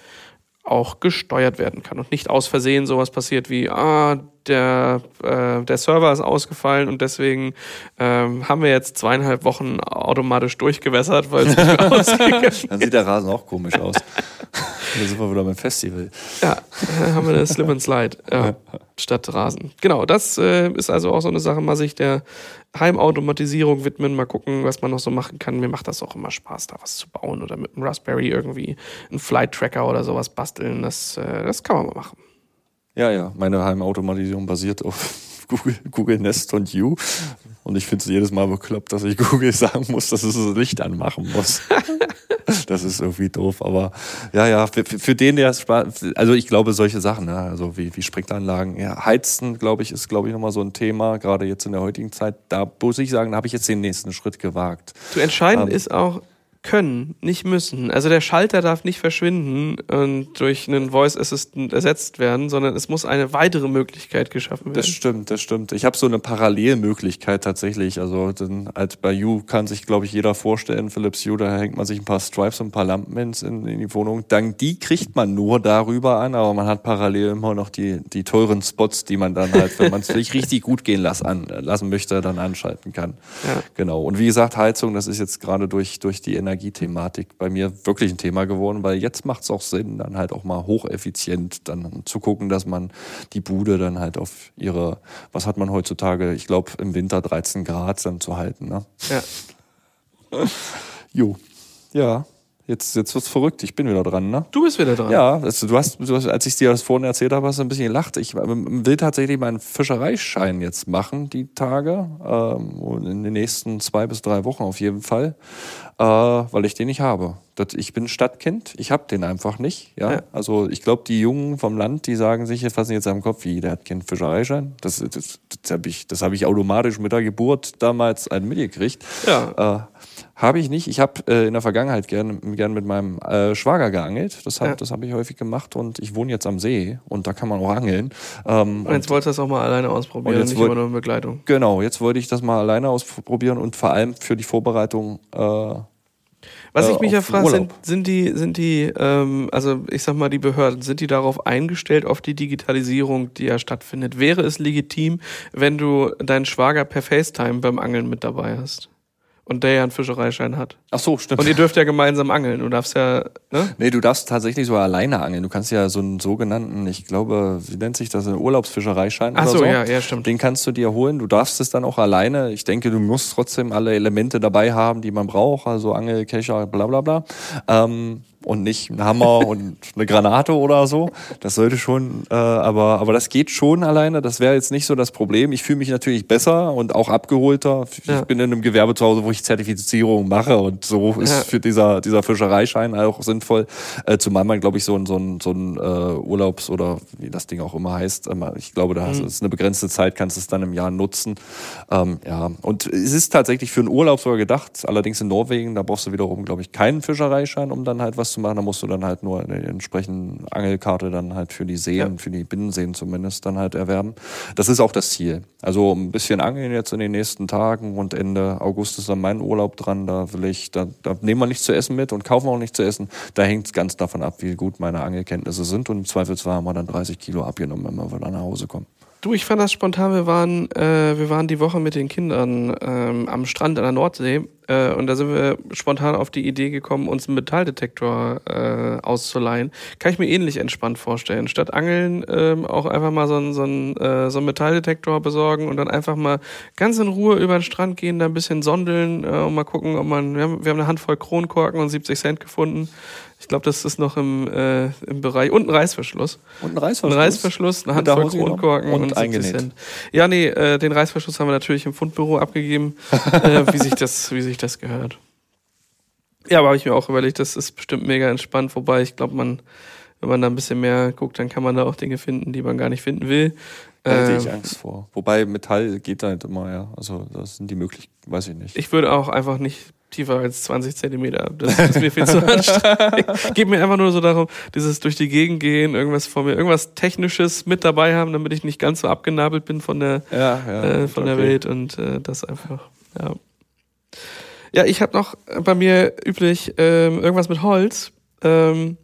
auch gesteuert werden kann und nicht aus Versehen sowas passiert wie, ah, der, äh, der Server ist ausgefallen und deswegen ähm, haben wir jetzt zweieinhalb Wochen automatisch durchgewässert, weil es nicht mehr ausgegangen Dann sieht der Rasen auch komisch aus. da sind wir wieder beim Festival. Ja, äh, haben wir eine Slip and Slide ja, statt Rasen. Genau, das äh, ist also auch so eine Sache, mal sich der Heimautomatisierung widmen, mal gucken, was man noch so machen kann. Mir macht das auch immer Spaß, da was zu bauen oder mit einem Raspberry irgendwie einen Flight Tracker oder sowas basteln. Das, äh, das kann man mal machen. Ja, ja, meine Heimautomatisierung basiert auf Google, Google Nest und You. Und ich finde es jedes Mal bekloppt, dass ich Google sagen muss, dass es das Licht anmachen muss. das ist irgendwie doof. Aber ja, ja, für, für den, der es also ich glaube, solche Sachen, ne, also wie, wie Sprinkleranlagen, ja, Heizen, glaube ich, ist, glaube ich, nochmal so ein Thema, gerade jetzt in der heutigen Zeit. Da muss ich sagen, da habe ich jetzt den nächsten Schritt gewagt. Zu entscheiden Ähm. ist auch können, nicht müssen. Also der Schalter darf nicht verschwinden und durch einen Voice Assistant ersetzt werden, sondern es muss eine weitere Möglichkeit geschaffen werden. Das stimmt, das stimmt. Ich habe so eine Parallelmöglichkeit tatsächlich. Also dann, halt bei You kann sich, glaube ich, jeder vorstellen, Philips Hue, da hängt man sich ein paar Stripes und ein paar Lampen ins- in, in die Wohnung. Dann die kriegt man nur darüber an, aber man hat parallel immer noch die, die teuren Spots, die man dann halt, wenn man es sich richtig gut gehen lassen, an, lassen möchte, dann anschalten kann. Ja. Genau. Und wie gesagt, Heizung, das ist jetzt gerade durch, durch die Energiethematik bei mir wirklich ein Thema geworden, weil jetzt macht es auch Sinn, dann halt auch mal hocheffizient dann zu gucken, dass man die Bude dann halt auf ihre, was hat man heutzutage, ich glaube im Winter 13 Grad dann zu halten. Ne? Ja. Jo. Ja. Jetzt, jetzt wird's verrückt. Ich bin wieder dran, ne? Du bist wieder dran. Ja, das, du, hast, du hast, als ich dir das vorhin erzählt habe, hast du ein bisschen gelacht. Ich ähm, will tatsächlich meinen Fischereischein jetzt machen, die Tage. Ähm, in den nächsten zwei bis drei Wochen auf jeden Fall. Äh, weil ich den nicht habe. Das, ich bin Stadtkind, ich habe den einfach nicht. Ja? Ja. Also ich glaube, die Jungen vom Land, die sagen sich, fassen jetzt am Kopf, wie, der hat keinen Fischereischein. Das, das, das habe ich, das hab ich automatisch mit der Geburt damals einen mitgekriegt. Ja. Äh, habe ich nicht. Ich habe äh, in der Vergangenheit gern, gern mit meinem äh, Schwager geangelt. Das, hab, Ja. das habe ich häufig gemacht und ich wohne jetzt am See und da kann man auch angeln. Ähm, Und jetzt wolltest du das auch mal alleine ausprobieren, Und jetzt nicht immer nur in Begleitung. genau, jetzt wollte ich das mal alleine ausprobieren und vor allem für die Vorbereitung. Äh, Was äh, ich mich ja frage, sind, sind die, sind die, ähm, also ich sag mal, die Behörden, sind die darauf eingestellt, auf die Digitalisierung, die ja stattfindet? Wäre es legitim, wenn du deinen Schwager per FaceTime beim Angeln mit dabei hast? Und der ja einen Fischereischein hat. ach so, stimmt. Und ihr dürft ja gemeinsam angeln. Du darfst ja, ne? Nee, du darfst tatsächlich so alleine angeln. Du kannst ja so einen sogenannten, ich glaube, wie nennt sich das, einen Urlaubsfischereischein Ach oder so, so. ja, ja, stimmt. Den kannst du dir holen. Du darfst es dann auch alleine. Ich denke, du musst trotzdem alle Elemente dabei haben, die man braucht, also Angel, Kescher, bla bla bla. Ähm, und nicht ein Hammer und eine Granate oder so. Das sollte schon, äh, aber, aber das geht schon alleine. Das wäre jetzt nicht so das Problem. Ich fühle mich natürlich besser und auch abgeholter. Ja. Ich bin in einem Gewerbe zu Hause, wo ich Zertifizierung mache und so ist ja. für dieser, dieser Fischereischein auch sinnvoll. Äh, zumal man, glaube ich, so ein, so ein, so ein äh, Urlaubs- oder wie das Ding auch immer heißt. Ähm, ich glaube, da mhm. ist eine begrenzte Zeit, kannst du es dann im Jahr nutzen. Ähm, ja, und es ist tatsächlich für einen Urlaub sogar gedacht. Allerdings in Norwegen, da brauchst du wiederum, glaube ich, keinen Fischereischein, um dann halt was zu machen. Da musst du dann halt nur eine entsprechende Angelkarte dann halt für die Seen, ja. für die Binnenseen zumindest dann halt erwerben. Das ist auch das Ziel. Also ein bisschen angeln jetzt in den nächsten Tagen und Ende August ist dann mein Urlaub dran. Da will ich, da, da nehmen wir nichts zu essen mit und kaufen auch nichts zu essen. Da hängt es ganz davon ab, wie gut meine Angelkenntnisse sind und im Zweifelsfall haben wir dann 30 Kilo abgenommen, wenn wir wieder nach Hause kommen. Du, ich fand das spontan. Wir waren, äh, wir waren die Woche mit den Kindern ähm, am Strand an der Nordsee äh, und da sind wir spontan auf die Idee gekommen, uns einen Metalldetektor äh, auszuleihen. Kann ich mir ähnlich entspannt vorstellen. Statt Angeln ähm, auch einfach mal so einen so einen, äh, so einen Metalldetektor besorgen und dann einfach mal ganz in Ruhe über den Strand gehen, da ein bisschen sondeln äh, und mal gucken, ob man. Wir haben, wir haben eine Handvoll Kronkorken und 70 Cent gefunden. Ich glaube, das ist noch im, äh, im Bereich. Und ein Reißverschluss. Und ein Reißverschluss. Ein Reißverschluss, eine Handvoll Kronkorken und, und 70 Cent. Ja, nee, äh, den Reißverschluss haben wir natürlich im Fundbüro abgegeben, äh, wie, sich das, wie sich das gehört. Ja, aber habe ich mir auch überlegt, das ist bestimmt mega entspannt, wobei ich glaube, man, wenn man da ein bisschen mehr guckt, dann kann man da auch Dinge finden, die man gar nicht finden will. Da hätte ich ähm, Angst vor. Wobei Metall geht halt immer, ja. Also das sind die Möglichkeiten, weiß ich nicht. Ich würde auch einfach nicht tiefer als 20 Zentimeter. Das ist mir viel zu anstrengend. Geht mir einfach nur so darum, dieses durch die Gegend gehen, irgendwas vor mir, irgendwas Technisches mit dabei haben, damit ich nicht ganz so abgenabelt bin von der, ja, ja, äh, von okay. der Welt und äh, das einfach, ja. Ja, ich habe noch bei mir üblich ähm, irgendwas mit Holz. Ähm,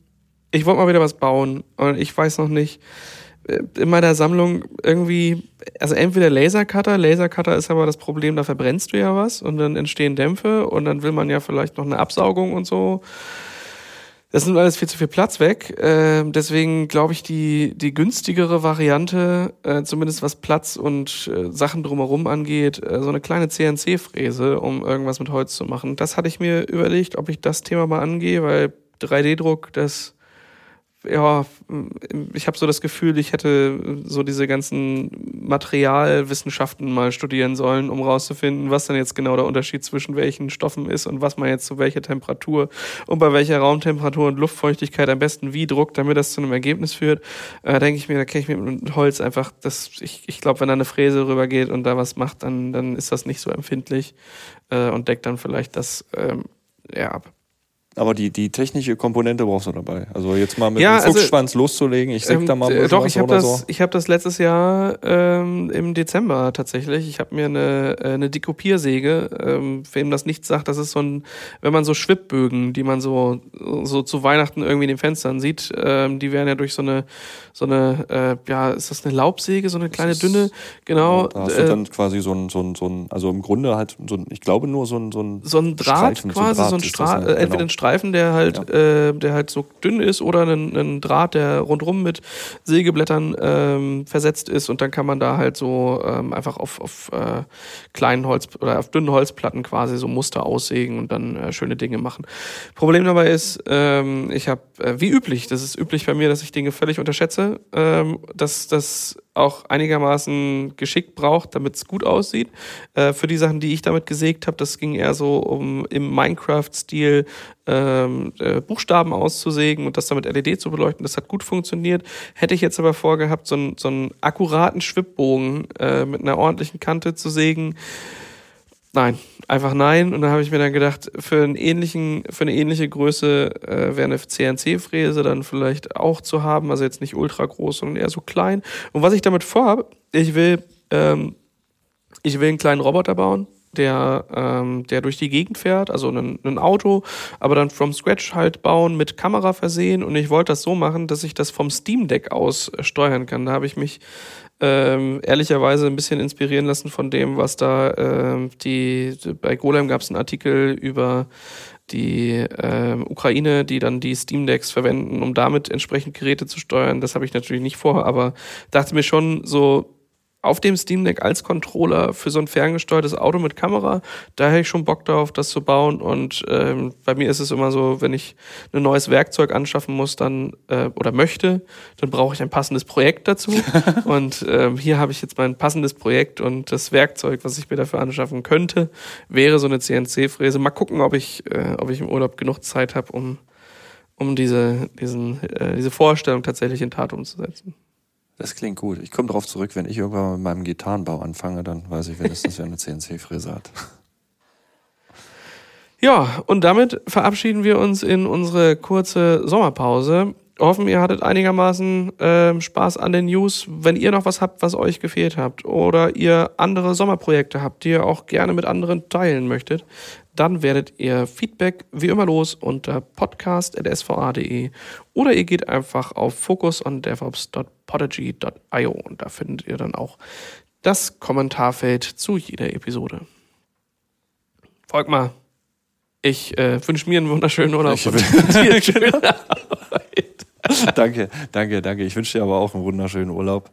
ich wollte mal wieder was bauen und ich weiß noch nicht, äh, in meiner Sammlung irgendwie, also entweder Lasercutter, Lasercutter ist aber das Problem, da verbrennst du ja was und dann entstehen Dämpfe und dann will man ja vielleicht noch eine Absaugung und so. Das nimmt alles viel zu viel Platz weg. Äh, deswegen glaube ich, die, die günstigere Variante, äh, zumindest was Platz und äh, Sachen drumherum angeht, äh, so eine kleine CNC-Fräse, um irgendwas mit Holz zu machen. Das hatte ich mir überlegt, ob ich das Thema mal angehe, weil 3D-Druck, das ja, ich habe so das Gefühl, ich hätte so diese ganzen Materialwissenschaften mal studieren sollen, um rauszufinden, was dann jetzt genau der Unterschied zwischen welchen Stoffen ist und was man jetzt zu welcher Temperatur und bei welcher Raumtemperatur und Luftfeuchtigkeit am besten wie druckt, damit das zu einem Ergebnis führt. Äh, denke ich mir, da kenne ich mir mit Holz einfach, das, ich, ich glaube, wenn da eine Fräse rübergeht und da was macht, dann, dann ist das nicht so empfindlich äh, und deckt dann vielleicht das ähm, ja, ab. Aber die, die technische Komponente brauchst du dabei. Also jetzt mal mit ja, dem Fuchsschwanz also, loszulegen. Ich sag ähm, da mal ein Doch, ich habe das, so. ich hab das letztes Jahr ähm, im Dezember tatsächlich. Ich habe mir eine, äh, eine Dekopiersäge, ähm, wem das nichts sagt, das ist so ein, wenn man so Schwibbögen, die man so, so zu Weihnachten irgendwie in den Fenstern sieht, ähm, die werden ja durch so eine, so eine, äh, ja, ist das eine Laubsäge, so eine kleine dünne, genau. Da hast du äh, dann quasi so ein, so ein, so ein, also im Grunde halt so ein, ich glaube nur so ein, so ein, so ein Draht Streifen, quasi, so ein, Stra äh, entweder genau. ein Streifen, der halt, ja. äh, der halt so dünn ist oder ein, ein Draht, der rundrum mit Sägeblättern ähm, versetzt ist und dann kann man da halt so ähm, einfach auf, auf äh, kleinen Holz oder auf dünnen Holzplatten quasi so Muster aussägen und dann äh, schöne Dinge machen. Problem dabei ist, ähm, ich habe, äh, wie üblich, das ist üblich bei mir, dass ich Dinge völlig unterschätze ähm, dass das auch einigermaßen geschickt braucht, damit es gut aussieht. Äh, für die Sachen, die ich damit gesägt habe, das ging eher so um im Minecraft-Stil ähm, äh, Buchstaben auszusägen und das damit LED zu beleuchten. Das hat gut funktioniert. Hätte ich jetzt aber vorgehabt, so, einen, so einen akkuraten Schwibbogen äh, mit einer ordentlichen Kante zu sägen, Nein, einfach nein. Und dann habe ich mir dann gedacht, für, einen ähnlichen, für eine ähnliche Größe äh, wäre eine CNC-Fräse dann vielleicht auch zu haben. Also jetzt nicht ultra groß, sondern eher so klein. Und was ich damit vorhabe, ich will, ähm, ich will einen kleinen Roboter bauen, der, ähm, der durch die Gegend fährt, also ein, ein Auto, aber dann from scratch halt bauen, mit Kamera versehen. Und ich wollte das so machen, dass ich das vom Steam Deck aus äh, steuern kann. Da habe ich mich ähm, ehrlicherweise ein bisschen inspirieren lassen von dem, was da ähm, die, bei Golem gab es einen Artikel über die ähm, Ukraine, die dann die Steam Decks verwenden, um damit entsprechend Geräte zu steuern. Das habe ich natürlich nicht vor, aber dachte mir schon so, auf dem Steam Deck als Controller für so ein ferngesteuertes Auto mit Kamera, da hätte ich schon Bock darauf, das zu bauen. Und ähm, bei mir ist es immer so, wenn ich ein neues Werkzeug anschaffen muss, dann äh, oder möchte, dann brauche ich ein passendes Projekt dazu. und ähm, hier habe ich jetzt mein passendes Projekt und das Werkzeug, was ich mir dafür anschaffen könnte, wäre so eine CNC-Fräse. Mal gucken, ob ich, äh, ob ich im Urlaub genug Zeit habe, um um diese, diesen, äh, diese Vorstellung tatsächlich in Tat umzusetzen. Das klingt gut. Ich komme darauf zurück, wenn ich irgendwann mit meinem Gitarrenbau anfange, dann weiß ich wenigstens, wer eine CNC-Fräse hat. Ja, und damit verabschieden wir uns in unsere kurze Sommerpause. Hoffen, ihr hattet einigermaßen äh, Spaß an den News. Wenn ihr noch was habt, was euch gefehlt habt, oder ihr andere Sommerprojekte habt, die ihr auch gerne mit anderen teilen möchtet, dann werdet ihr Feedback wie immer los unter podcast.sva.de oder ihr geht einfach auf focusondevops.podigy.io und da findet ihr dann auch das Kommentarfeld zu jeder Episode. Folgt mal. Ich äh, wünsche mir einen wunderschönen Urlaub. Ich und dir eine schöne Arbeit. danke, danke, danke. Ich wünsche dir aber auch einen wunderschönen Urlaub.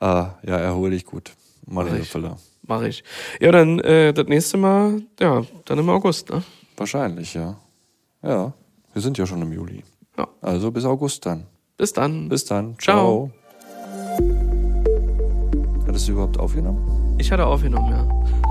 Äh, ja, erhole dich gut. Marine Füller. Mach ich. Ja, dann äh, das nächste Mal, ja, dann im August, ne? Wahrscheinlich, ja. Ja, wir sind ja schon im Juli. Ja. Also bis August dann. Bis dann. Bis dann. Ciao. Ciao. Hattest du überhaupt aufgenommen? Ich hatte aufgenommen, ja.